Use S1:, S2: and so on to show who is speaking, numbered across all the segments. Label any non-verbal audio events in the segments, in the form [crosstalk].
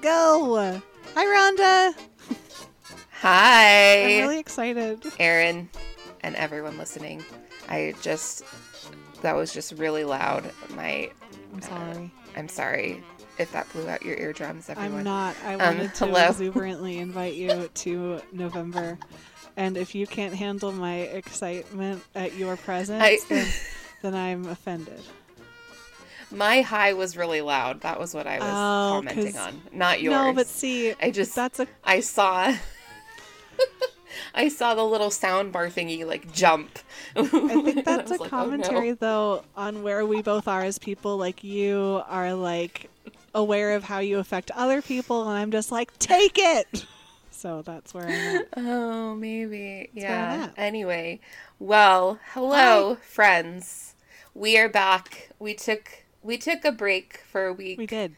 S1: Go. Hi, Rhonda.
S2: Hi,
S1: I'm really excited.
S2: Aaron, and everyone listening. I just that was just really loud. My
S1: I'm sorry.
S2: I'm sorry if that blew out your eardrums, everyone.
S1: I'm not. I
S2: Um,
S1: wanted to
S2: hello.
S1: exuberantly [laughs] invite you to November. And if you can't handle my excitement at your presence,
S2: I-
S1: then, then I'm offended.
S2: My high was really loud. That was what I was
S1: Oh,
S2: commenting on, not yours.
S1: No, but see,
S2: I just
S1: that's a
S2: I saw [laughs] I saw the little sound bar thingy like jump.
S1: I think [laughs] that's a
S2: "Oh,
S1: commentary though on where we both are as people. Like you are like aware of how you affect other people, and I'm just like, take it. [laughs] So that's where I'm at.
S2: Oh, maybe.
S1: I'm
S2: yeah. Anyway, well, hello, friends. We are back. We took we took a break for a week
S1: We did.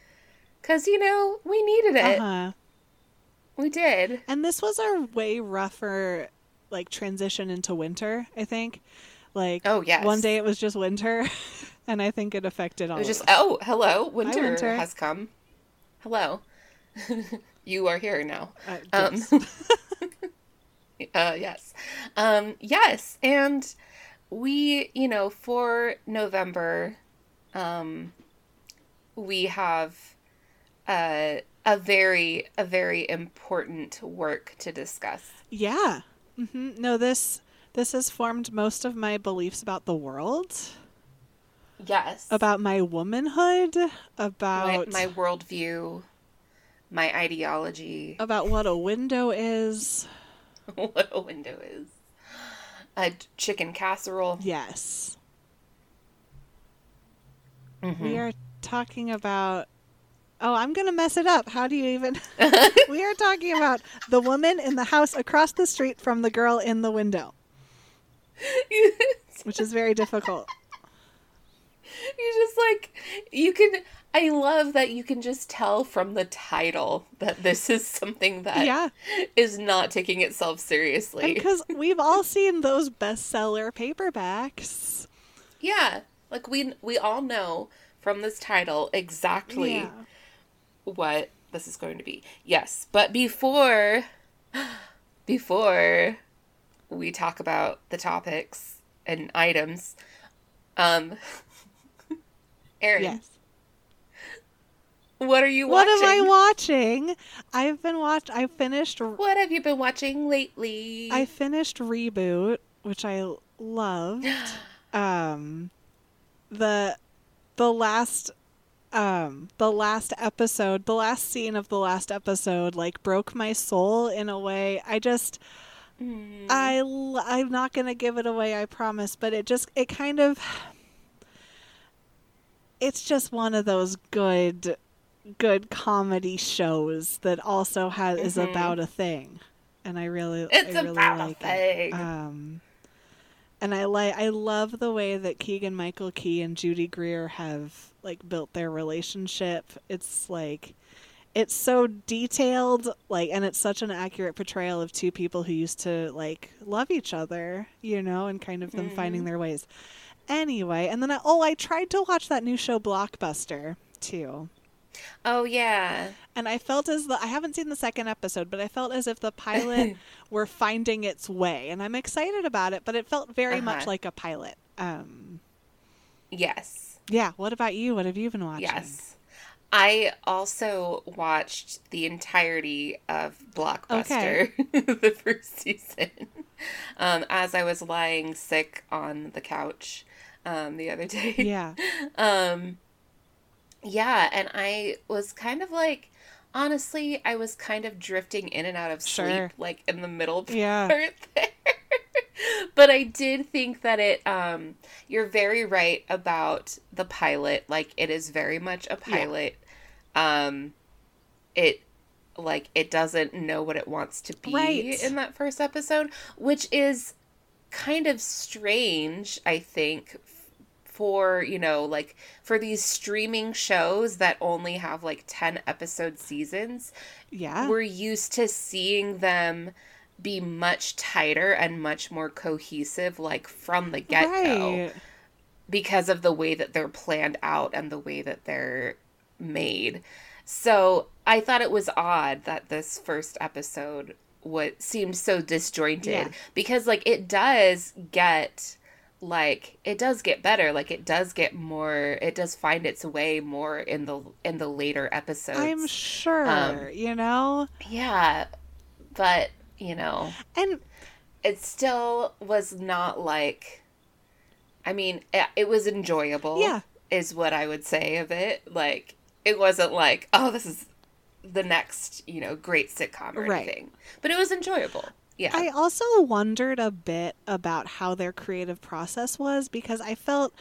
S2: cuz you know, we needed it.
S1: Uh-huh.
S2: We did.
S1: And this was our way rougher like transition into winter, I think. Like
S2: Oh, yes.
S1: one day it was just winter [laughs] and I think it affected all
S2: It was
S1: of
S2: just
S1: us.
S2: oh, hello, winter,
S1: winter.
S2: has come. Hello. [laughs] you are here now.
S1: Uh,
S2: Um,
S1: yes. [laughs]
S2: uh, yes. Um, yes. And we, you know, for November, um, we have uh, a very, a very important work to discuss.
S1: yeah. Mm-hmm. No, this this has formed most of my beliefs about the world,
S2: Yes.
S1: about my womanhood,
S2: my,
S1: about
S2: my worldview, my ideology,
S1: about what a window is. [laughs]
S2: what a window is. A chicken casserole.
S1: Yes.
S2: Mhm.
S1: We are talking about Oh, I'm going to mess it up. How do you even [laughs] [laughs] We are talking about the woman in the house across the street from the girl in the window, [laughs] which is very difficult.
S2: You just like you can I love that you can just tell from the title that this is something that is
S1: Yeah.
S2: is not taking itself seriously.
S1: Because we've all seen those bestseller paperbacks.
S2: yeah. Like we we all know from this title exactly
S1: Yeah.
S2: what this is going to be. Yes, but before before we talk about the topics and items um [laughs] Aaron,
S1: Yes.
S2: what are you watching?
S1: What am I watching? I've been watched. I finished.
S2: What have you been watching lately?
S1: I finished reboot, which I loved. [gasps] Um, the the last um the last episode, the last scene of the last episode, like broke my soul in a way. I just.
S2: Mm.
S1: I'm not gonna give it away, I promise. But it just it kind of it's just one of those good good comedy shows that also has is
S2: Mhm.
S1: about a thing, and I really
S2: It's
S1: I really
S2: about
S1: like
S2: a thing.
S1: it. Um, and I like I love the way that Keegan Michael Key and Judy Greer have like built their relationship. It's like it's so detailed like and it's such an accurate portrayal of two people who used to like love each other you know and kind of them mm-hmm. finding their ways. Anyway and then I, oh i tried to watch that new show blockbuster too
S2: oh yeah.
S1: and i felt as the i haven't seen the second episode but i felt as if the pilot [laughs] were finding its way and i'm excited about it but it felt very much
S2: Uh-huh.
S1: like a pilot um
S2: Yes.
S1: yeah what about you what have you been watching
S2: Yes. I also watched the entirety of Blockbuster, [laughs] the first season, um, as I was lying sick on the couch um, the other day.
S1: yeah [laughs]
S2: Um, yeah, and I was kind of like, honestly, I was kind of drifting in and out of sleep,
S1: Sure.
S2: like in the middle [laughs]
S1: Yeah.
S2: there. [laughs] but I did think that it, um, you're very right about the pilot. Like, it is very much a pilot. Um, it, like, it doesn't know what it wants to be
S1: Right.
S2: in that first episode, which is kind of strange, I think, for, you know, like for these streaming shows that only have like 10 episode seasons,
S1: yeah
S2: we're used to seeing them be much tighter and much more cohesive like from the get-go
S1: right
S2: because of the way that they're planned out and the way that they're made. So I thought it was odd that this first episode what seemed so disjointed
S1: Yeah.
S2: because like it does get like it does get better like it does get more it does find its way more in the in the later episodes
S1: I'm sure,
S2: Um,
S1: you know?
S2: yeah but you know
S1: And
S2: it still was not like i mean it, it was enjoyable
S1: Yeah.
S2: is what i would say of it like it wasn't like oh this is the next you know great sitcom or
S1: Right.
S2: anything but it was enjoyable yeah
S1: I also wondered a bit about how their creative process was because I felt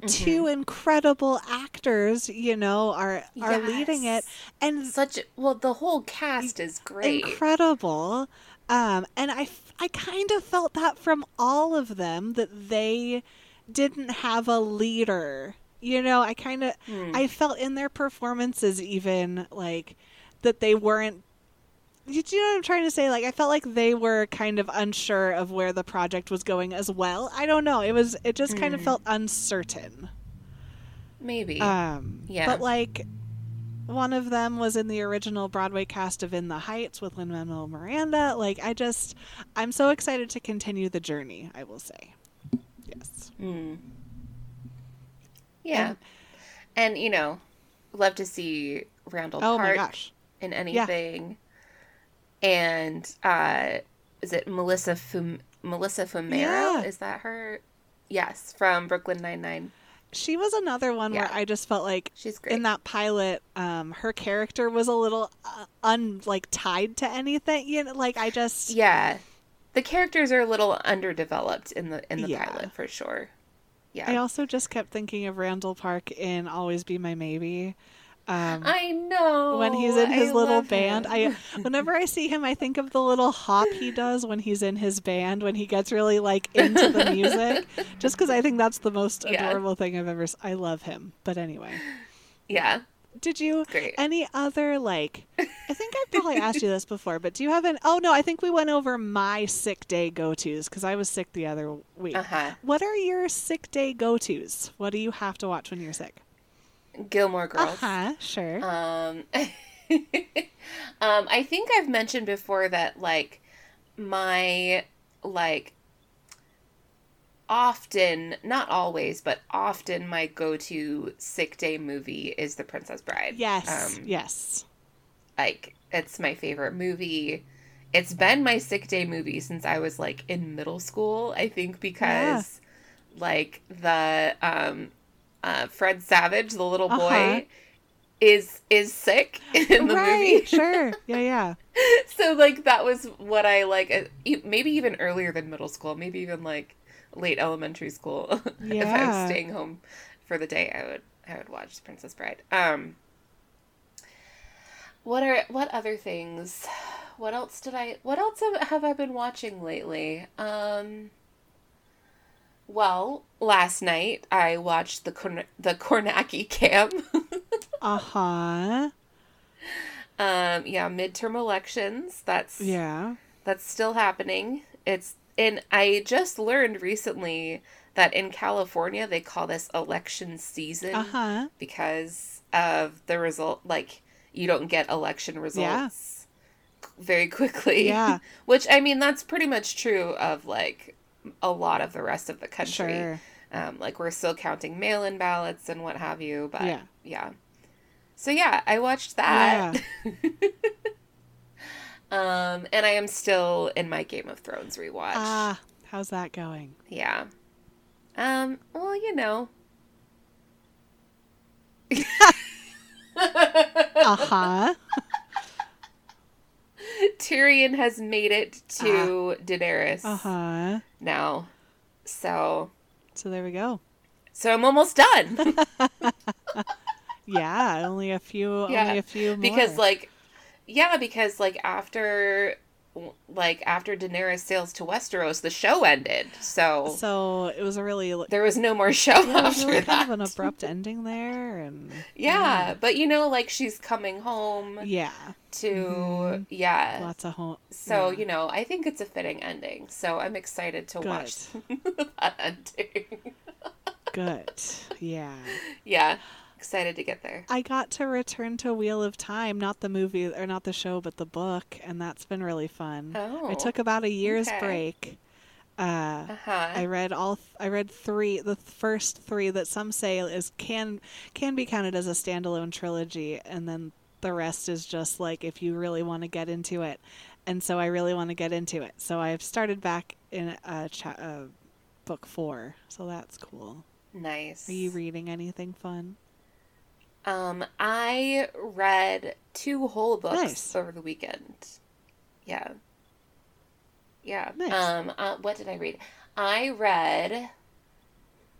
S2: Mm-hmm.
S1: two incredible actors, you know, are are leading it and
S2: such well the whole cast is great
S1: incredible. Um, and I kind of felt that from all of them that they didn't have a leader. You know, I kind of,
S2: Hmm.
S1: I felt in their performances even like that they weren't. You know what I'm trying to say? Like, I felt like they were kind of unsure of where the project was going as well. I don't know. It was, it just kind of
S2: Hmm.
S1: felt uncertain.
S2: maybe
S1: Um,
S2: Yeah.
S1: But like, one of them was in the original Broadway cast of In the Heights with Lin Manuel Miranda. Like, I just, I'm so excited to continue the journey. I will say, yes.
S2: Hmm. yeah
S1: And-
S2: and, you know love to see randall
S1: oh
S2: park
S1: my gosh,
S2: in anything. And uh is it Melissa Fum- Melissa Fumero?
S1: Yeah.
S2: Is that her? Yes, from Brooklyn Nine Nine.
S1: she was another one where I just felt like
S2: She's great.
S1: in that pilot, um, her character was a little uh, un like tied to anything. You know, like I just,
S2: yeah, the characters are a little underdeveloped in the in the
S1: Yeah.
S2: pilot for sure. Yeah,
S1: I also just kept thinking of Randall Park in Always Be My Maybe. Um,
S2: I know
S1: when he's in his
S2: I
S1: little band.
S2: him.
S1: I [laughs] whenever I see him, I think of the little hop he does when he's in his band when he gets really like into the music. [laughs] Just because I think that's the most
S2: Yeah.
S1: adorable thing I've ever. I love him. But anyway,
S2: yeah,
S1: did you
S2: great.
S1: any other like? I think I've probably asked you [laughs] this before, but do you have an? Oh no, I think we went over my sick day go tos because I was sick the other week.
S2: Uh huh.
S1: What are your sick day go tos? What do you have to watch when you're sick?
S2: Gilmore
S1: Uh
S2: Girls.
S1: huh. Sure.
S2: Um, [laughs] um, I think I've mentioned before that like my like often, not always, but often my go-to sick day movie is The Princess Bride.
S1: yes.
S2: Um,
S1: yes.
S2: Like it's my favorite movie. It's been my sick day movie since I was like in middle school, I think because like the um uh Fred Savage, the little boy
S1: Uh-huh.
S2: is is sick [laughs] in the
S1: right.
S2: movie. [laughs]
S1: Sure. Yeah. Yeah.
S2: so like that was what I like uh, maybe even earlier than middle school, maybe even like late elementary school. Yeah. [laughs] if I was staying home for the day, I would I would watch Princess Bride. Um what are what other things? What else did I what else have, have I been watching lately? Um well, last night I watched the Korn- the Kornacki [laughs] Camp.
S1: Uh huh.
S2: um yeah, midterm elections. That's
S1: Yeah.
S2: that's still happening. It's and I just learned recently that in California they call this election season
S1: Uh huh.
S2: because of the result like you don't get election results very quickly.
S1: Yeah. [laughs]
S2: Which I mean that's pretty much true of like a lot of the rest of the country.
S1: Sure.
S2: Um like we're still counting mail-in ballots and what have you, but
S1: Yeah.
S2: yeah. So yeah, I watched that. [laughs] um and I am still in my Game of Thrones rewatch.
S1: Ah, how's that going?
S2: Yeah. Um, well, you know. [laughs]
S1: Uh huh. [laughs]
S2: Tyrion has made it to Daenerys
S1: Uh huh.
S2: now. So,
S1: So there we go.
S2: so I'm almost done [laughs] [laughs]
S1: Yeah, only a few.
S2: Yeah,
S1: Only a few more.
S2: because like yeah, because like after like after Daenerys sails to Westeros, the show ended. So,
S1: so it was a really
S2: there was no more [laughs] show
S1: yeah,
S2: after
S1: really
S2: that.
S1: kind of an abrupt ending there, and
S2: yeah, but you know like she's coming home
S1: yeah,
S2: to
S1: Mhm.
S2: yeah.
S1: lots of home.
S2: So,
S1: yeah.
S2: you know, I think it's a fitting ending. So I'm excited to watch [laughs] that ending.
S1: good. Yeah, [laughs]
S2: yeah. Excited to get there.
S1: I got to return to Wheel of Time, not the movie or not the show, but the book, and that's been really fun.
S2: Oh.
S1: I took about a year's
S2: okay.
S1: break. Uh,
S2: Uh-huh.
S1: I read all. Th- I read three, the first three that some say is can can be counted as a standalone trilogy, and then the rest is just like if you really want to get into it. And so I really want to get into it. So I've started back in a, cha- uh, book four. So that's cool.
S2: nice.
S1: Are you reading anything fun?
S2: Um, I read two whole books
S1: Nice.
S2: over the weekend. Yeah. Yeah.
S1: Nice.
S2: Um, uh, what did I read? I read.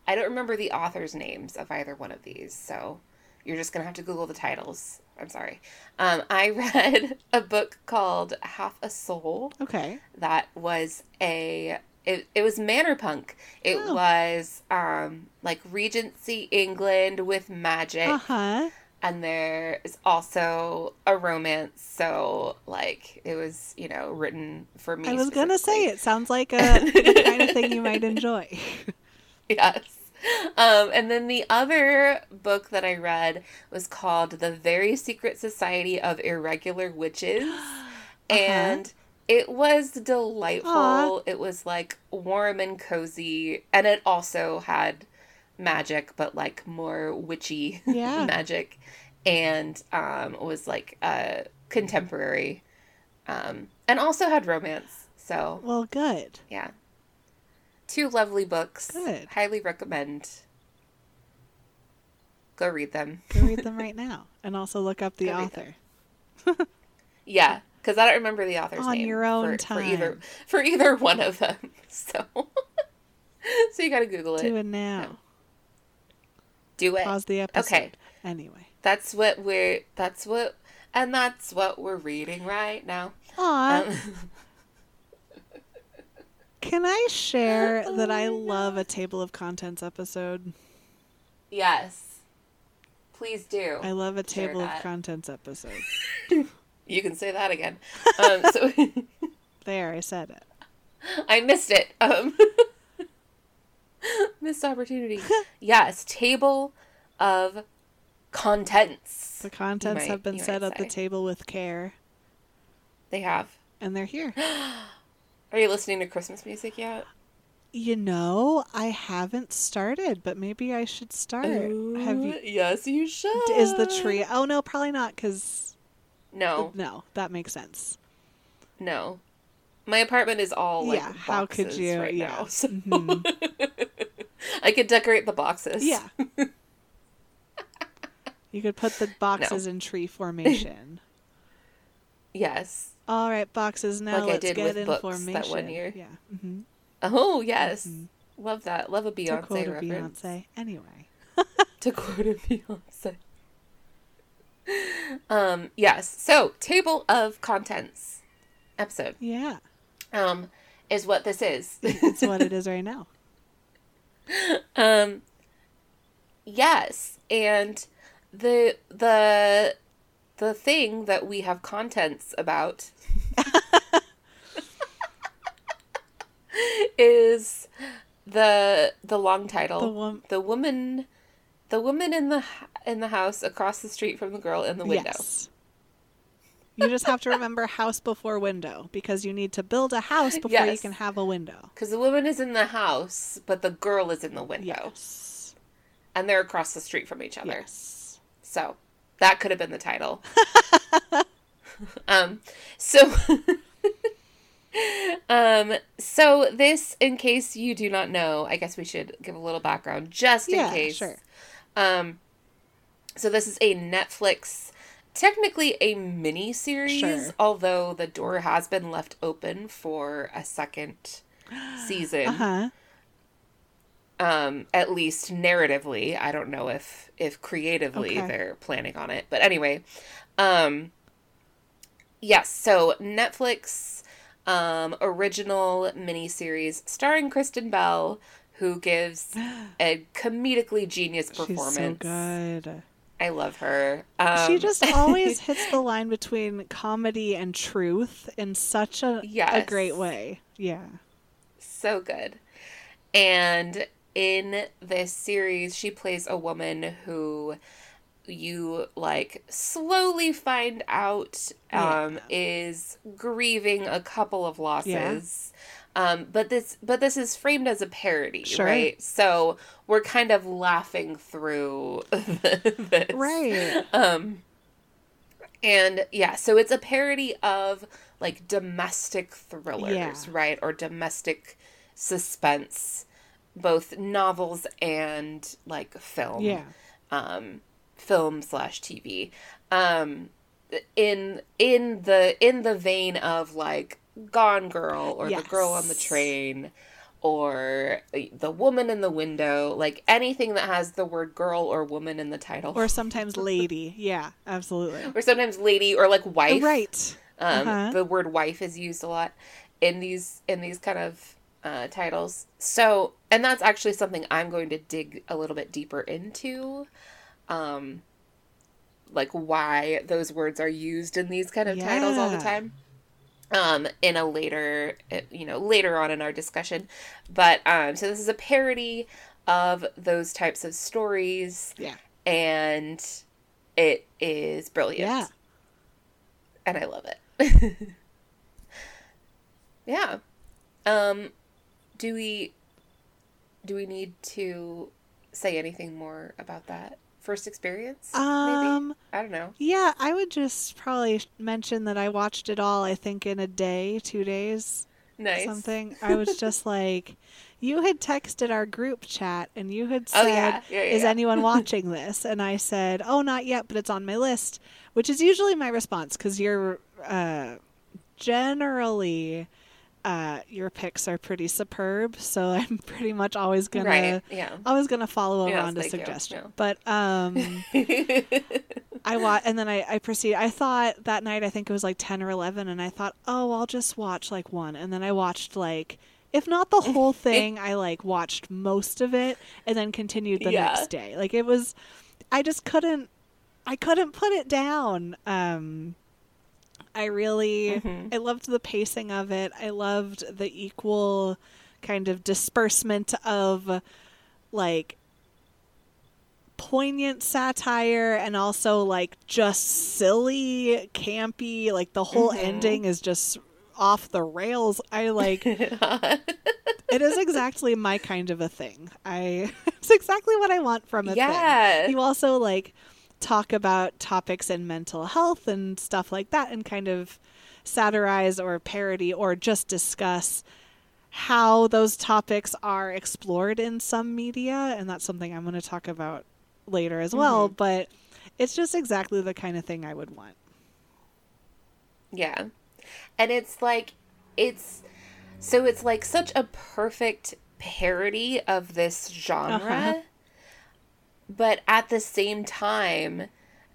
S2: I don't remember the authors' names of either one of these, so you're just gonna have to Google the titles. I'm sorry. Um, I [laughs] read a book called Half a Soul
S1: Okay.
S2: that was a it, it was manor punk it
S1: Oh.
S2: was um like regency england with magic
S1: Uh huh.
S2: and there is also a romance so like it was you know written for me
S1: I was gonna say it sounds like a the kind of thing you [laughs] might enjoy. [laughs]
S2: yes um and then the other book that i read was called the very secret society of irregular witches [gasps] and it was delightful.
S1: Aw.
S2: It was like warm and cozy, and it also had magic, but like more witchy [laughs]
S1: Yeah.
S2: magic, and um, was like uh, contemporary, um, and also had romance. So
S1: Well, good.
S2: yeah, two lovely books.
S1: Good.
S2: Highly recommend. Go read them.
S1: Go read them [laughs] right now, and also look up the
S2: Go
S1: author.
S2: Yeah, because I don't remember the author's
S1: On
S2: name
S1: your own
S2: for, for either for either one of them. [laughs] So, so you got to Google it.
S1: Do it now.
S2: Do it.
S1: Pause the episode.
S2: Okay.
S1: Anyway.
S2: That's what we're. That's what. And that's what we're reading right now.
S1: Aw,
S2: Um, [laughs]
S1: can I share [laughs] that I love a table of contents episode?
S2: yes. Please do.
S1: I love a table of contents episode.
S2: You can say that again. [laughs] Um, so [laughs]
S1: There, I said it.
S2: I missed it. Um, [laughs] missed opportunity. Yes, table of contents.
S1: The contents
S2: might-
S1: have been set at the table with care,
S2: They have.
S1: and they're here. [gasps]
S2: Are you listening to Christmas music yet?
S1: You know, I haven't started, but maybe I should start. Have you?
S2: Yes, you should.
S1: Is the tree? Oh no, probably not. Cause
S2: No,
S1: no, that makes sense.
S2: no. My apartment is all like
S1: Yeah, how could you-
S2: right
S1: yeah.
S2: now? So
S1: Mhm. [laughs]
S2: I could decorate the boxes.
S1: Yeah. [laughs] You could put the boxes in tree [laughs] formation.
S2: Yes.
S1: All right, boxes. Now
S2: Like
S1: let's
S2: did
S1: get
S2: with
S1: in formation.
S2: that one year.
S1: Yeah. Mm-hmm.
S2: Oh yes.
S1: Mhm.
S2: Love that. Love a
S1: To
S2: Beyonce
S1: quote a
S2: reference.
S1: Beyonce. Anyway.
S2: To quote a Beyonce. Um. Yes. So table of contents episode.
S1: Yeah,
S2: Um. Is what this is. [laughs]
S1: it's what it is right now.
S2: Um yes, and the the the thing that we have contents about [laughs] is the the long title.
S1: The one.
S2: the woman the woman in the in the house across the street from the girl in the window.
S1: Yes. You just have to remember [laughs] house before window because you need to build a house before you can have a window.
S2: Cuz the woman is in the house, but the girl is in the window.
S1: Yes.
S2: And they're across the street from each other.
S1: Yes.
S2: So that could have been the title. [laughs] [laughs] um, so, um, so this, in case you do not know, I guess we should give a little background just in
S1: Yeah,
S2: case.
S1: sure.
S2: Um, so this is a Netflix, technically a mini series,
S1: Sure.
S2: although the door has been left open for a second [gasps] season
S1: Uh huh.
S2: um at least narratively i don't know if if creatively
S1: Okay.
S2: they're planning on it but anyway um yes so netflix um original miniseries starring kristen bell who gives [gasps] a comedically genius performance
S1: She's so good.
S2: I love her um,
S1: she just [laughs] always hits the line between comedy and truth in such a, a great way. Yeah.
S2: so good. And in this series, she plays a woman who you like slowly find out um,
S1: Yeah.
S2: is grieving a couple of losses. Um, but this but this is framed as a parody,
S1: Sure.
S2: right? So we're kind of laughing through [laughs] this.
S1: Right.
S2: Um and yeah, so it's a parody of like domestic thrillers,
S1: Yeah.
S2: right? Or domestic suspense, both novels and like film
S1: Yeah.
S2: um, film slash TV. Um, in in the in the vein of like Gone Girl or The Girl on the Train or The Woman in the Window, like anything that has the word girl or woman in the title.
S1: Or sometimes lady. Yeah, absolutely. [laughs]
S2: or sometimes lady or like wife.
S1: Right.
S2: Um,
S1: Uh-huh.
S2: The word wife is used a lot in these in these kind of uh, titles. So, and that's actually something I'm going to dig a little bit deeper into, um, like why those words are used in these kind of titles all the time. Um, in a later, uh, you know, later on in our discussion, but um, so this is a parody of those types of stories,
S1: Yeah.
S2: and it is brilliant
S1: Yeah.
S2: and I love it. [laughs] yeah. Um do we do we need to say anything more about that first experience? maybe?
S1: Um
S2: I don't know.
S1: yeah, I would just probably mention that I watched it all I think in a day, 2 days,
S2: Nice.
S1: something. I was [laughs] just like you had texted our group chat and you had said
S2: Oh yeah. Yeah, yeah,
S1: is anyone [laughs] watching this? And I said, "Oh, not yet, but it's on my list," which is usually my response because you're uh, generally uh, your picks are pretty superb. So [laughs] I'm pretty much always gonna
S2: Right. Yeah.
S1: always gonna follow
S2: Yes,
S1: around a
S2: you.
S1: suggestion. But um, [laughs] I watch and then I, I proceed. I thought that night I think it was like ten or eleven, and I thought, oh, I'll just watch like one, and then I watched like. If not the whole [laughs] thing, I like watched most of it and then continued the
S2: Yeah.
S1: next day. Like it was I just couldn't I couldn't put it down. Um I really
S2: Mhm.
S1: I loved the pacing of it. I loved the equal kind of disbursement of like poignant satire and also like just silly, campy. Like the whole
S2: Mhm.
S1: ending is just off the rails. I like [laughs] it is exactly my kind of a thing. I [laughs] it's exactly what I want from a
S2: Yeah.
S1: thing. You also like talk about topics in mental health and stuff like that and kind of satirize or parody or just discuss how those topics are explored in some media and that's something I'm going to talk about later as well,
S2: Mhm.
S1: but it's just exactly the kind of thing I would want.
S2: Yeah. And it's like it's so it's like such a perfect parody of this genre.
S1: Uh-huh.
S2: But at the same time,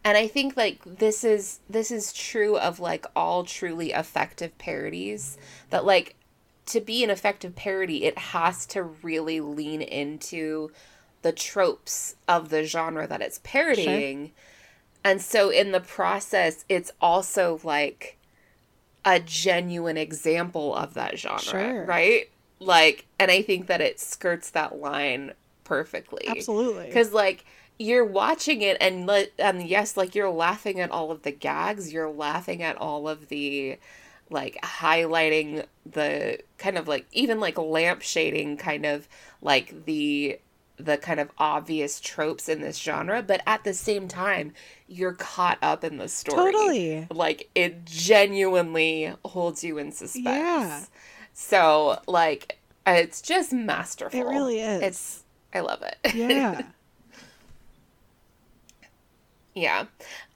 S2: and I think like this is this is true of like all truly effective parodies that like to be an effective parody, it has to really lean into the tropes of the genre that it's parodying. And so in the process, it's also like a genuine example of that genre,
S1: Sure.
S2: right? Like, and I think that it skirts that line perfectly.
S1: Absolutely.
S2: Because like you're watching it and let and yes, like you're laughing at all of the gags, you're laughing at all of the like highlighting the kind of like even like lamp shading kind of like the the kind of obvious tropes in this genre, but at the same time, you're caught up in the story.
S1: Totally.
S2: Like it genuinely holds you in suspense.
S1: Yeah.
S2: So like it's just masterful.
S1: It really is.
S2: It's I love it.
S1: yeah. [laughs]
S2: Yeah.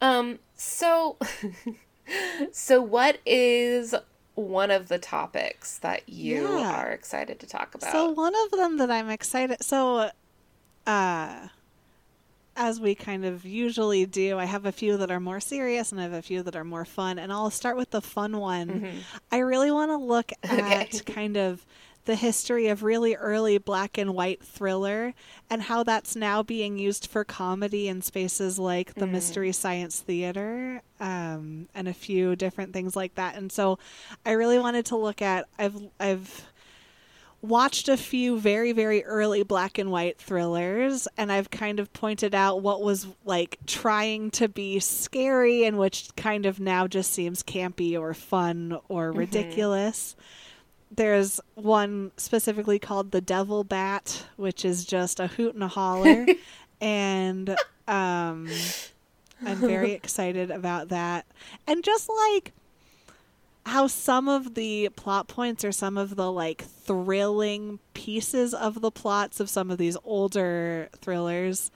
S2: Um so [laughs] so what is one of the topics that you
S1: Yeah.
S2: are excited to talk about?
S1: So one of them that I'm excited so uh as we kind of usually do, I have a few that are more serious and I have a few that are more fun and I'll start with the fun one.
S2: Mhm.
S1: I really want to look [laughs]
S2: Okay.
S1: at kind of the history of really early black and white thriller and how that's now being used for comedy in spaces like the
S2: Mm.
S1: Mystery Science Theater um, and a few different things like that. And so I really wanted to look at I've I've watched a few very very early black and white thrillers and I've kind of pointed out what was like trying to be scary and which kind of now just seems campy or fun or ridiculous. There's one specifically called The Devil Bat, which is just a hoot and a holler. [laughs] And um I'm very [laughs] excited about that. And just like how some of the plot points or some of the like thrilling pieces of the plots of some of these older thrillers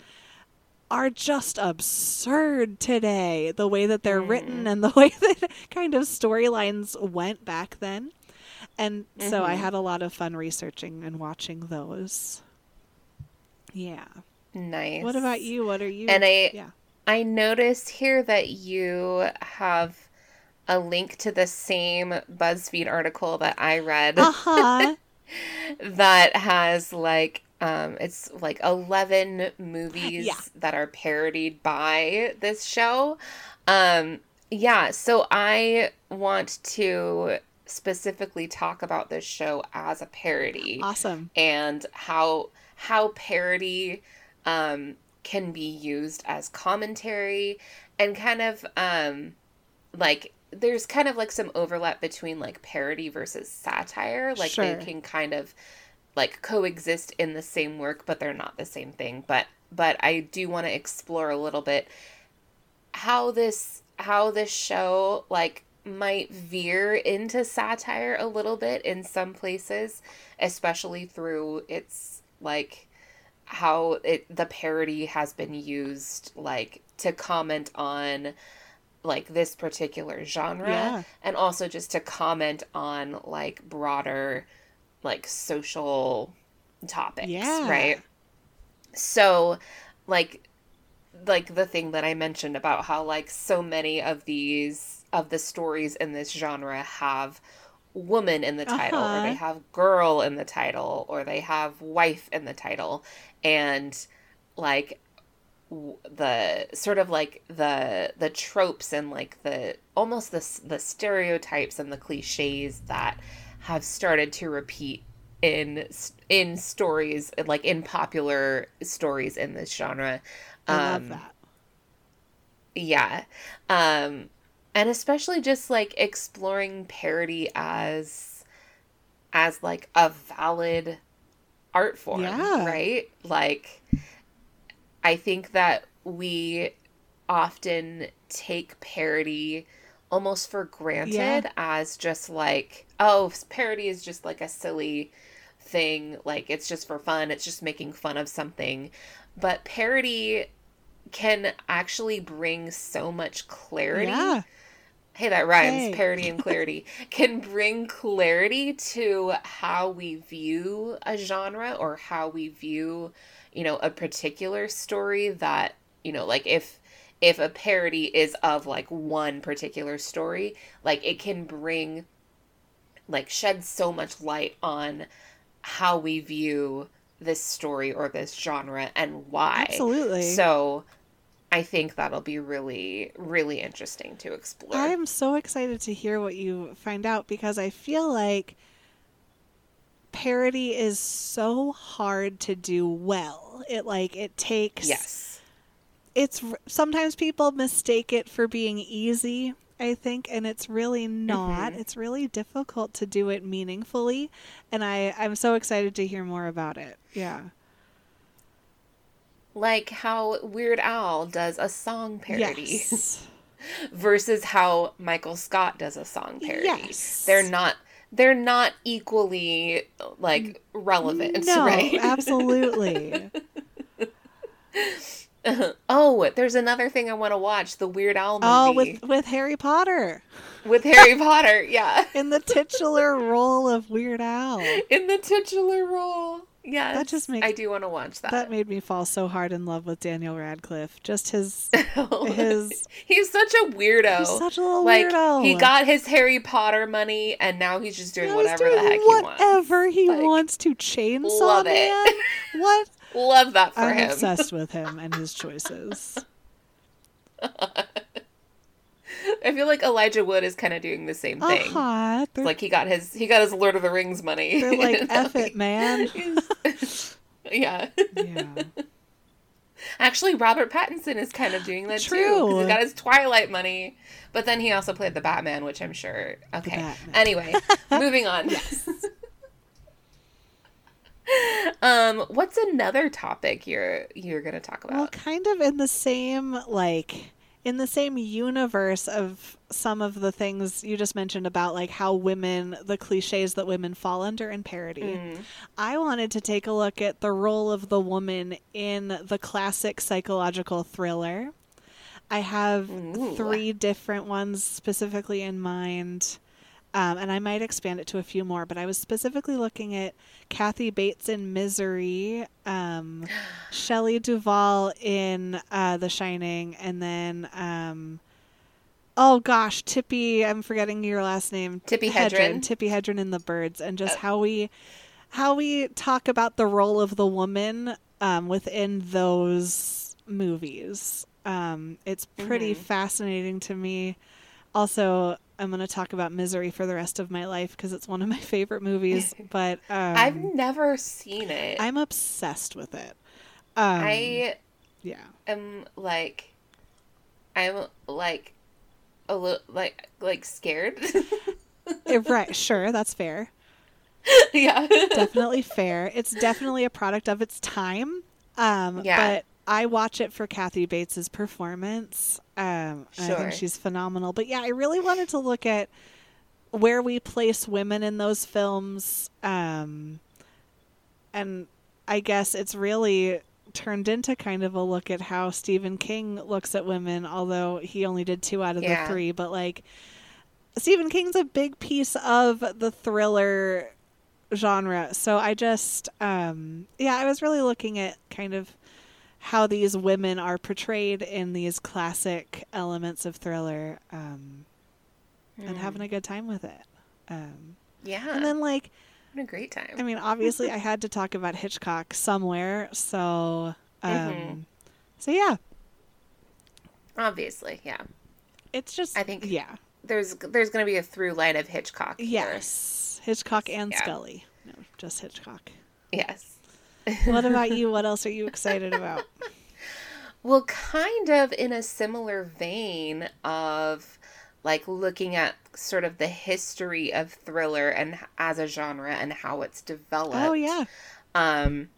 S1: are just absurd today the way that they're written and the [laughs] way that kind of storylines went back then and so i
S2: Mhm.
S1: had a lot of fun researching and watching those yeah
S2: Nice.
S1: what about you what are you
S2: And I-
S1: yeah
S2: I noticed here that you have a link to the same BuzzFeed article that I read
S1: uh-huh [laughs]
S2: that has like um it's like 11 movies
S1: Yeah.
S2: that are parodied by this show. Um yeah, so I want to specifically talk about this show as a parody.
S1: Awesome.
S2: And how how parody um, can be used as commentary and kind of um, like there's kind of like some overlap between like parody versus satire. Like
S1: Sure.
S2: they can kind of like coexist in the same work but they're not the same thing. But but I do want to explore a little bit how this how this show like might veer into satire a little bit in some places especially through its like how it the parody has been used like to comment on like this particular genre
S1: Yeah.
S2: and also just to comment on like broader like social topics
S1: Yeah.
S2: right so like like the thing that i mentioned about how like so many of these of the stories in this genre have woman in the title or
S1: Uh-huh.
S2: they have girl in the title or they have wife in the title and like the sort of like the the tropes and like the almost the the stereotypes and the cliches that have started to repeat in in stories like in popular stories in this genre
S1: i
S2: um,
S1: love that
S2: yeah. Um and especially just like exploring parody as as like a valid art form,
S1: Yeah.
S2: right? Like I think that we often take parody almost for granted
S1: Yeah.
S2: as just like oh, parody is just like a silly thing, like it's just for fun, it's just making fun of something. But parody can actually bring so much clarity.
S1: yeah
S2: Hey, that rhymes.
S1: Hey.
S2: Parody and clarity [laughs] can bring clarity to how we view a genre or how we view, you know, a particular story that, you know, like if if a parody is of like one particular story, like it can bring like shed so much light on how we view this story or this genre and why.
S1: absolutely
S2: So I think that'll be really, really interesting to explore.
S1: I'm so excited to hear what you find out because I feel like parody is so hard to do well. It like it takes
S2: yes.
S1: it's sometimes people mistake it for being easy, I think, and it's really not.
S2: Mhm.
S1: It's really difficult to do it meaningfully, and I I'm so excited to hear more about it. Yeah.
S2: Like how Weird Al does a song parody
S1: Yes. [laughs]
S2: versus how Michael Scott does a song parody.
S1: Yes.
S2: They're not they're not equally like relevant,
S1: no, [laughs]
S2: right?
S1: absolutely. [laughs]
S2: oh, there's another thing I want to watch, the Weird Al oh, movie
S1: oh, with with Harry Potter
S2: with Harry Potter. Yeah.
S1: in the titular role of Weird Al.
S2: In the titular role. Yes.
S1: That just makes-
S2: I do want to watch that.
S1: That made me fall so hard in love with Daniel Radcliffe. Just his [laughs] oh, his [laughs]
S2: he's such a weirdo.
S1: he's such a little
S2: like
S1: weirdo.
S2: he got his Harry Potter money and now he's just doing
S1: Now
S2: whatever the
S1: doing
S2: heck he wants.
S1: Whatever he
S2: Like,
S1: wants to chainsaw
S2: love
S1: man.
S2: it. [laughs]
S1: What?
S2: Love that for
S1: I'm
S2: him.
S1: obsessed with him and his choices.
S2: I feel like Elijah Wood is kind of doing the same thing.
S1: Uh-huh.
S2: Like he got his he got his Lord of the Rings money.
S1: they're [laughs] like, F it, man. [laughs]
S2: yeah.
S1: Yeah.
S2: Actually, Robert Pattinson is kind of doing that too.
S1: True.
S2: Because he got his Twilight money, but then he also played the Batman, which I'm sure. Okay. Anyway, [laughs] moving on. um, what's another topic you're you're gonna talk about?
S1: Well, kind of in the same like in the same universe of some of the things you just mentioned about like how women the cliches that women fall under in parody.
S2: Mm.
S1: I wanted to take a look at the role of the woman in the classic psychological thriller. I have
S2: Ooh.
S1: three different ones specifically in mind. Um, and I might expand it to a few more, but I was specifically looking at Kathy Bates in Misery, um, [gasps] Shelley Duvall in uh, The Shining, and then um, oh gosh, Tippi, I'm forgetting your last name.
S2: Tippi Hedren.
S1: Tippi Hedren in The Birds, and just
S2: Uh,
S1: how we how we talk about the role of the woman um, within those movies. Um, it's pretty
S2: Mhm.
S1: fascinating to me. Also, I'm going to talk about Misery for the rest of my life because it's one of my favorite movies. [laughs] But um,
S2: I've never seen it.
S1: I'm obsessed with it. Um,
S2: I
S1: yeah.
S2: am like, I'm like, a little like like scared. [laughs]
S1: Right, sure, that's fair. [laughs]
S2: yeah.
S1: definitely fair. It's definitely a product of its time. Um,
S2: Yeah.
S1: But I watch it for Kathy Bates's performance. Um, and I think she's phenomenal. But yeah, I really wanted to look at where we place women in those films. Um, and I guess it's really turned into kind of a look at how Stephen King looks at women, although he only did two out of
S2: Yeah.
S1: the three. But like, Stephen King's a big piece of the thriller genre. So I just, um, yeah, I was really looking at kind of how these women are portrayed in these classic elements of thriller um, and having a good time with it. Um,
S2: yeah.
S1: and then, like,
S2: What a great time.
S1: I mean, obviously, I had to talk about Hitchcock somewhere. So, um,
S2: Mhm.
S1: so yeah,
S2: Obviously, yeah.
S1: it's just,
S2: I think-
S1: yeah,
S2: There's there's gonna be a through line of Hitchcock. here.
S1: yes, Hitchcock and
S2: Yeah.
S1: Scully. No, just Hitchcock.
S2: Yes. [laughs]
S1: What about you? What else are you excited about? [laughs]
S2: Well, kind of in a similar vein of like looking at sort of the history of thriller and as a genre and how it's developed.
S1: Oh yeah,
S2: Um,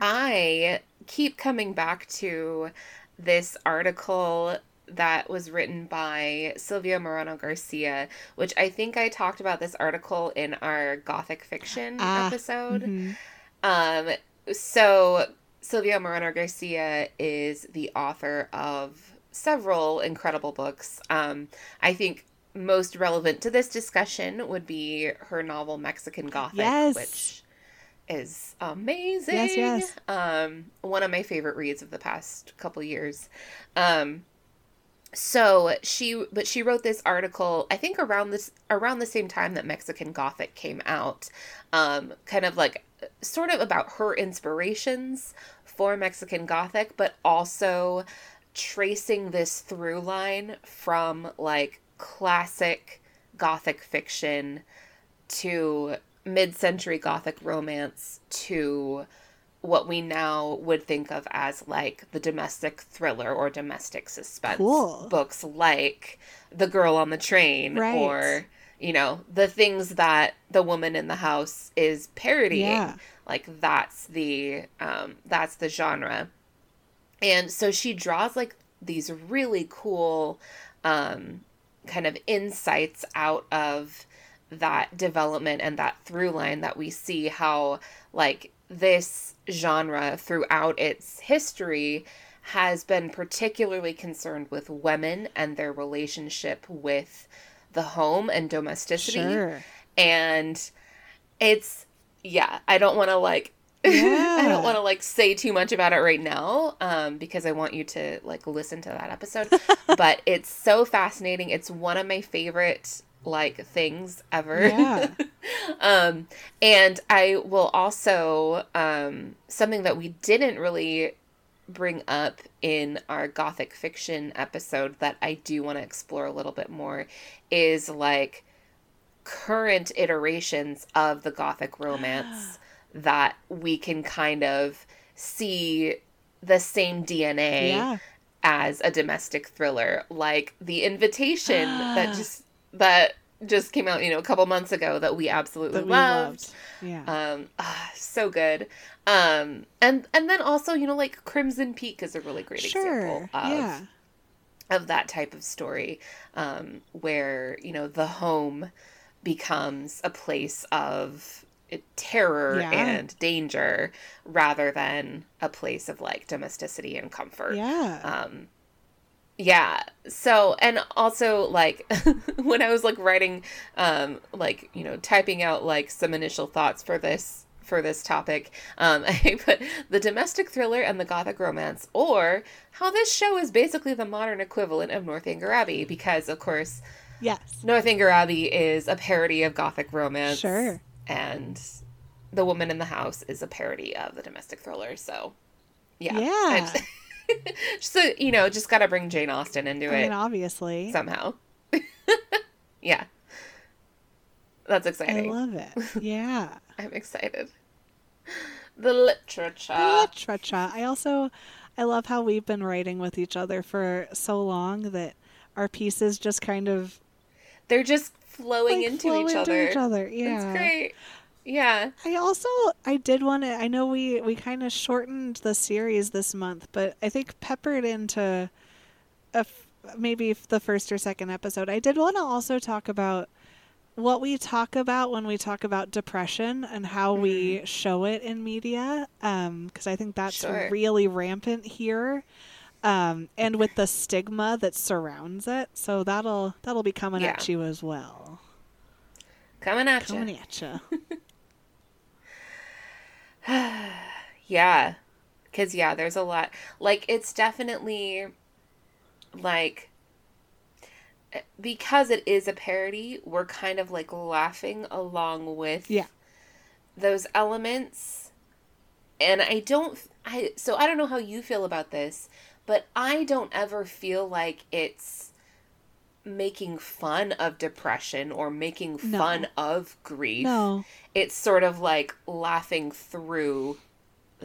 S2: I keep coming back to this article that was written by Silvia Moreno Garcia, which I think I talked about this article in our Gothic fiction
S1: Ah,
S2: episode.
S1: Mhm.
S2: Um, so Silvia Moreno Garcia is the author of several incredible books. Um, I think most relevant to this discussion would be her novel Mexican Gothic,
S1: Yes.
S2: which is amazing.
S1: Yes, yes.
S2: Um, one of my favorite reads of the past couple years. Um, so she but she wrote this article i think around this around the same time that mexican gothic came out um kind of like sort of about her inspirations for mexican gothic but also tracing this through line from like classic gothic fiction to mid-century gothic romance to what we now would think of as like the domestic thriller or domestic suspense
S1: Cool.
S2: books like The Girl on the Train
S1: Right.
S2: or you know the things that the woman in the house is parodying
S1: Yeah.
S2: like that's the um that's the genre and so she draws like these really cool um kind of insights out of that development and that through line that we see how like this genre throughout its history has been particularly concerned with women and their relationship with the home and domesticity.
S1: Sure.
S2: and it's yeah i don't want to like [laughs] i don't want to like say too much about it right now um because i want you to like listen to that episode. [laughs] But it's so fascinating. It's one of my favorite like things ever.
S1: Yeah. [laughs]
S2: um and i will also um something that we didn't really bring up in our gothic fiction episode that I do want to explore a little bit more is like current iterations of the gothic romance [gasps] that we can kind of see the same DNA
S1: Yeah.
S2: as a domestic thriller like the invitation [gasps] that just that just came out you know a couple months ago that we absolutely
S1: That we
S2: loved
S1: loved. Yeah.
S2: um ah, so good um and and then also you know like crimson peak is a really great example of
S1: Yeah.
S2: of that type of story um where you know the home becomes a place of uh, terror
S1: Yeah.
S2: and danger rather than a place of like domesticity and comfort
S1: Yeah.
S2: um yeah so and also like [laughs] when i was like writing um like you know typing out like some initial thoughts for this for this topic um [laughs] i put the domestic thriller and the gothic romance or how this show is basically the modern equivalent of northanger abbey because of course
S1: yes.
S2: northanger abbey is a parody of gothic romance
S1: Sure.
S2: and the woman in the house is a parody of the domestic thriller so yeah
S1: Yeah. [laughs]
S2: So you know just gotta bring jane austen into
S1: I
S2: it
S1: mean, obviously.
S2: somehow [laughs] yeah that's exciting.
S1: I love it. Yeah.
S2: i'm excited the literature
S1: Literature. I also, I love how we've been writing with each other for so long that our pieces just kind of
S2: they're just flowing
S1: like,
S2: into
S1: flow
S2: each
S1: into
S2: other
S1: each other. Yeah.
S2: it's great yeah
S1: I also I did want to I know we we kind of shortened the series this month, but I think peppered into a f- maybe the first or second episode. I did want to also talk about what we talk about when we talk about depression and how we show it in media um because I think that's
S2: Sure.
S1: really rampant here. Um, and with the stigma that surrounds it, so that'll that'll be coming at you as well.
S2: coming at you
S1: Coming at you. [laughs] [sighs]
S2: Yeah. Cuz yeah, there's a lot. Like it's definitely like because it is a parody, we're kind of like laughing along with
S1: Yeah.
S2: those elements. And I don't I so I don't know how you feel about this, but I don't ever feel like it's making fun of depression or making
S1: No.
S2: fun of grief
S1: No,
S2: it's sort of like laughing through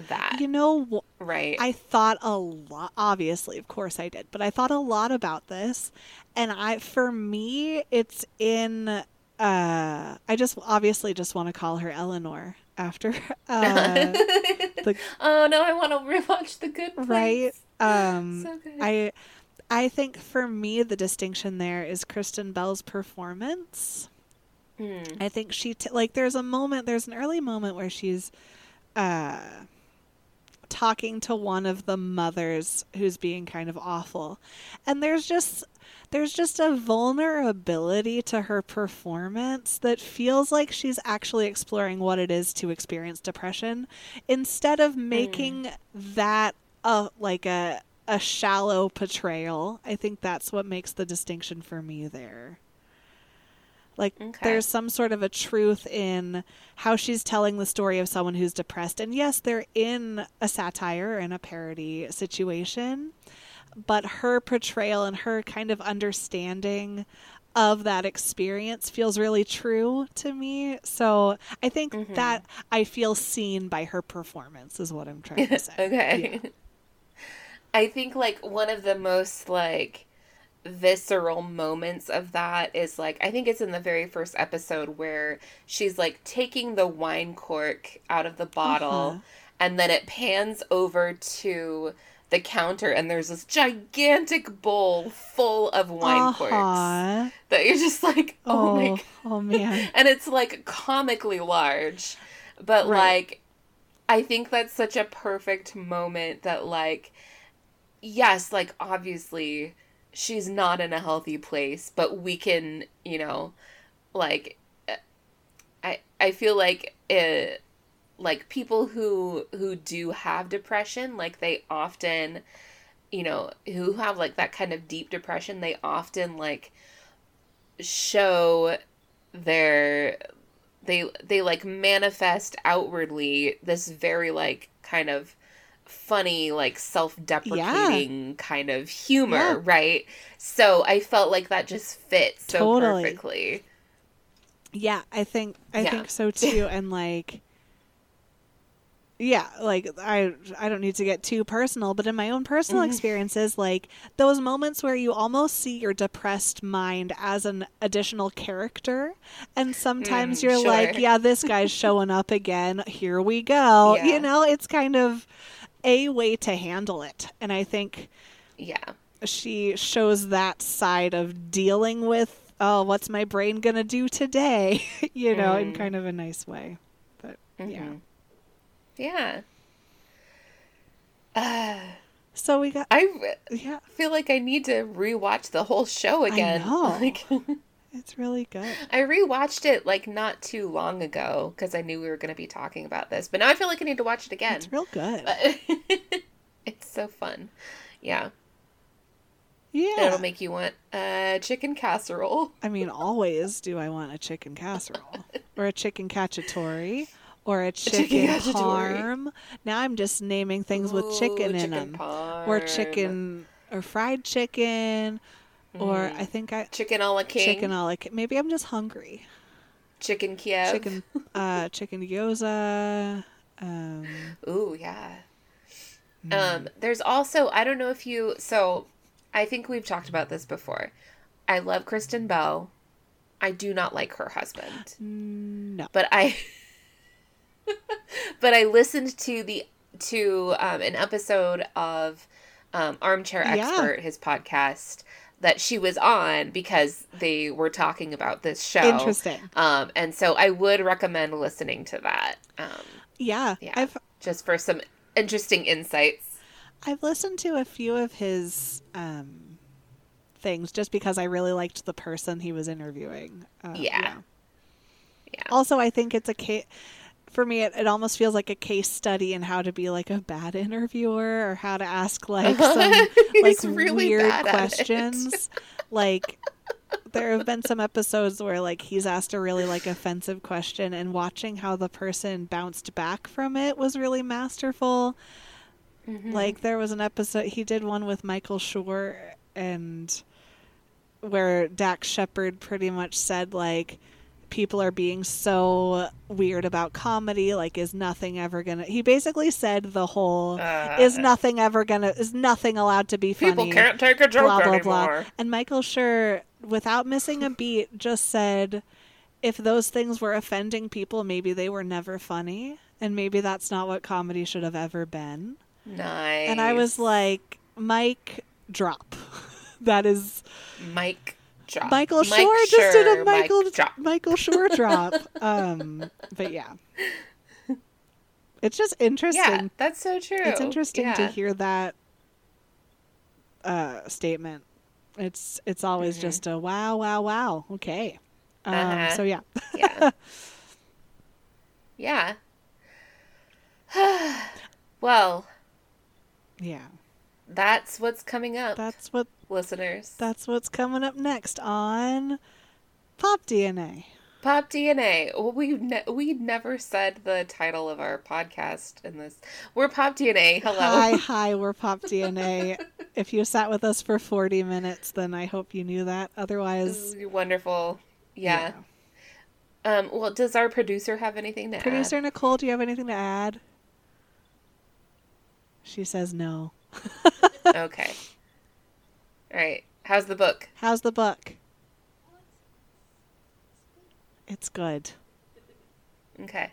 S2: that,
S1: you know
S2: right?
S1: I thought a lot obviously of course I did but I thought a lot about this and I for me it's in uh I just obviously just want to call her Eleanor after [laughs] uh the- [laughs]
S2: oh no, I want to rewatch the good place.
S1: right um
S2: so good.
S1: I I think for me the distinction there is Kristen Bell's performance
S2: Hmm.
S1: I think she t- like there's a moment there's an early moment where she's uh talking to one of the mothers who's being kind of awful. And there's just there's just a vulnerability to her performance that feels like she's actually exploring what it is to experience depression instead of hmm. making that a like a a shallow portrayal. I think that's what makes the distinction for me there like
S2: Okay.
S1: there's some sort of a truth in how she's telling the story of someone who's depressed. And yes, they're in a satire and a parody situation, but her portrayal and her kind of understanding of that experience feels really true to me. So I think
S2: Mhm.
S1: that I feel seen by her performance is what I'm trying to [laughs] say.
S2: okay. [laughs] I think like one of the most like visceral moments of that is like I think it's in the very first episode where she's like taking the wine cork out of the bottle
S1: Uh-huh.
S2: and then it pans over to the counter and there's this gigantic bowl full of wine corks
S1: Uh-huh.
S2: that you're just like oh,
S1: Oh,
S2: my
S1: oh,
S2: god
S1: man. [laughs]
S2: and it's like comically large but
S1: Right.
S2: like i think that's such a perfect moment that like yes like obviously she's not in a healthy place but we can you know like uh, i i feel like it like people who who do have depression like they often you know who have like that kind of deep depression they often like show their they they like manifest outwardly this very like kind of funny, like self deprecating yeah. kind of humor, yeah. right? So I felt like that just fit so totally. perfectly.
S1: Yeah, I think I yeah. think so [laughs] too. and like yeah like i i don't need to get too personal but in my own personal mm-hmm. experiences like those moments where you almost see your depressed mind as an additional character and sometimes mm, you're sure. like yeah this guy's [laughs] showing up again here we go yeah. you know it's kind of a way to handle it and i think
S2: yeah
S1: she shows that side of dealing with oh what's my brain gonna do today [laughs] you know mm. in kind of a nice way but mm-hmm. yeah
S2: yeah. Uh, [sighs]
S1: so we got.
S2: I yeah. feel like I need to rewatch the whole show again. [laughs]
S1: Like, [laughs] it's really good.
S2: I rewatched it like not too long ago because I knew we were going to be talking about this, but now I feel like I need to watch it again.
S1: It's real good. [laughs]
S2: it's so fun. Yeah.
S1: Yeah.
S2: It'll make you want a chicken casserole. [laughs]
S1: I mean, always do I want a chicken casserole or a chicken cacciatore or a chicken, chicken parm. Now I'm just naming things Ooh, with chicken in them, parm. or chicken or fried chicken, mm. or I think I
S2: chicken a la king.
S1: Chicken a la king. Maybe I'm just hungry.
S2: Chicken Kiev.
S1: Chicken, [laughs] uh, chicken gyoza. Um,
S2: Ooh yeah. Mm. Um, there's also I don't know if you so I think we've talked about this before. I love Kristen Bell. I do not like her husband.
S1: No.
S2: But I [laughs] but I listened to the to um, an episode of um, Armchair Expert, yeah. his podcast that she was on because they were talking about this show.
S1: Interesting.
S2: Um, and so I would recommend listening to that. Um,
S1: yeah,
S2: yeah, I've, just for some interesting insights.
S1: I've listened to a few of his um, things just because I really liked the person he was interviewing.
S2: Uh, yeah. yeah.
S1: Yeah. Also, I think it's a case for me, it, it almost feels like a case study in how to be like a bad interviewer or how to ask like [laughs] some like really weird questions. like there have been some episodes where like he's asked a really like offensive question and watching how the person bounced back from it was really masterful. Mm-hmm. Like there was an episode he did one with Michael Schur and where Dax Shepard pretty much said like people are being so weird about comedy like is nothing ever gonna he basically said the whole uh, is nothing ever gonna is nothing allowed to be funny
S2: people can't take a joke blah blah. anymore. blah
S1: and michael schur without missing a beat just said if those things were offending people maybe they were never funny and maybe that's not what comedy should have ever been.
S2: Nice
S1: and i was like mike drop. [laughs] That is
S2: mike drop.
S1: Michael Mike Schur just did a Michael [laughs] Michael Schur drop. Um, but yeah, it's just interesting. Yeah,
S2: that's so true.
S1: It's interesting yeah. to hear that uh, statement. It's it's always mm-hmm. just a wow, wow, wow. Okay. Um, uh-huh. So yeah.
S2: yeah. [laughs] Yeah. [sighs] well.
S1: Yeah.
S2: That's what's coming up.
S1: That's what
S2: listeners.
S1: That's what's coming up next on Pop DNA.
S2: Pop DNA. Well, we ne- we never said the title of our podcast in this. We're Pop DNA. Hello.
S1: Hi, [laughs] hi. We're Pop DNA. if you sat with us for forty minutes, then I hope you knew that. Otherwise,
S2: wonderful. Yeah. yeah. Um. Well, does our producer have anything to
S1: producer
S2: add?
S1: Producer Nicole, do you have anything to add? She says no. [laughs]
S2: okay. All right. How's the book?
S1: How's the book? It's good.
S2: Okay.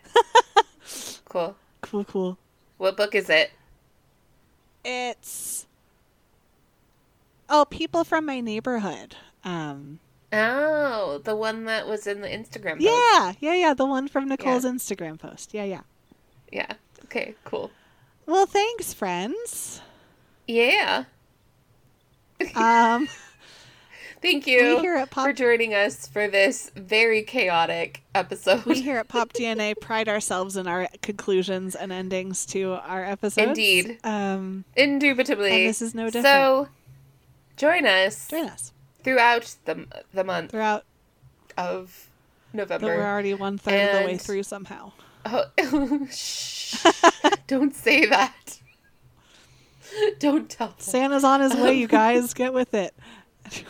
S2: [laughs] cool.
S1: Cool, cool.
S2: What book is it?
S1: It's Oh, people from my neighborhood. Um
S2: Oh, the one that was in the Instagram post.
S1: Yeah, yeah, yeah, the one from Nicole's yeah. Instagram post. Yeah, yeah.
S2: Yeah. Okay, cool.
S1: Well, thanks, friends.
S2: Yeah.
S1: Um, [laughs]
S2: Thank you Pop- for joining us for this very chaotic episode.
S1: We here at Pop DNA [laughs] pride ourselves in our conclusions and endings to our episodes.
S2: Indeed.
S1: Um,
S2: Indubitably.
S1: And this is no different.
S2: So, join us.
S1: Join us.
S2: Throughout the, the month.
S1: Throughout.
S2: Of November.
S1: But we're already one third and... of the way through somehow. [laughs]
S2: Oh, shh. Don't say that. [laughs] Don't tell.
S1: Santa's on his way, you [laughs] guys. Get with it. [laughs]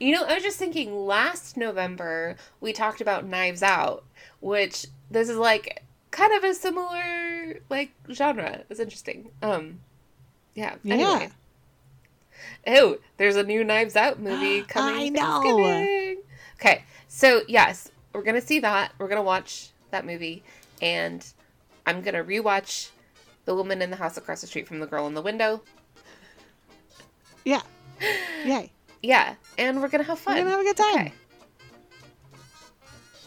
S2: you know, I was just thinking last November we talked about Knives Out, which this is like kind of a similar like genre. It's interesting. Um yeah. Anyway. Yeah. Oh, there's a new Knives Out movie [gasps] coming.
S1: I know.
S2: Okay, so yes, we're gonna see that. We're gonna watch that movie, and I'm gonna rewatch The Woman in the House Across the Street from the Girl in the Window.
S1: Yeah. Yay.
S2: Yeah, and we're gonna have fun.
S1: We're gonna have a good time. Okay.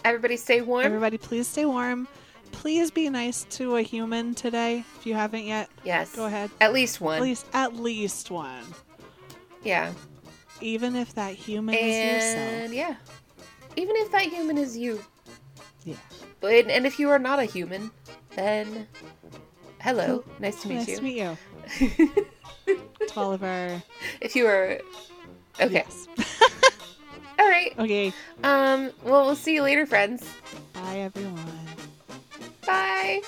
S2: Everybody stay warm.
S1: Everybody please stay warm. Please be nice to a human today if you haven't yet.
S2: Yes.
S1: Go ahead.
S2: At least one.
S1: At least at least one.
S2: Yeah.
S1: Even if that human
S2: and,
S1: is yourself.
S2: yeah. Even if that human is you.
S1: Yeah.
S2: But and if you are not a human, then hello. Nice to meet
S1: nice
S2: you.
S1: Nice to meet you. [laughs] to all of our
S2: If you are Okay.
S1: Yes. [laughs]
S2: all right.
S1: Okay.
S2: Um well we'll see you later friends.
S1: Bye everyone.
S2: Bye.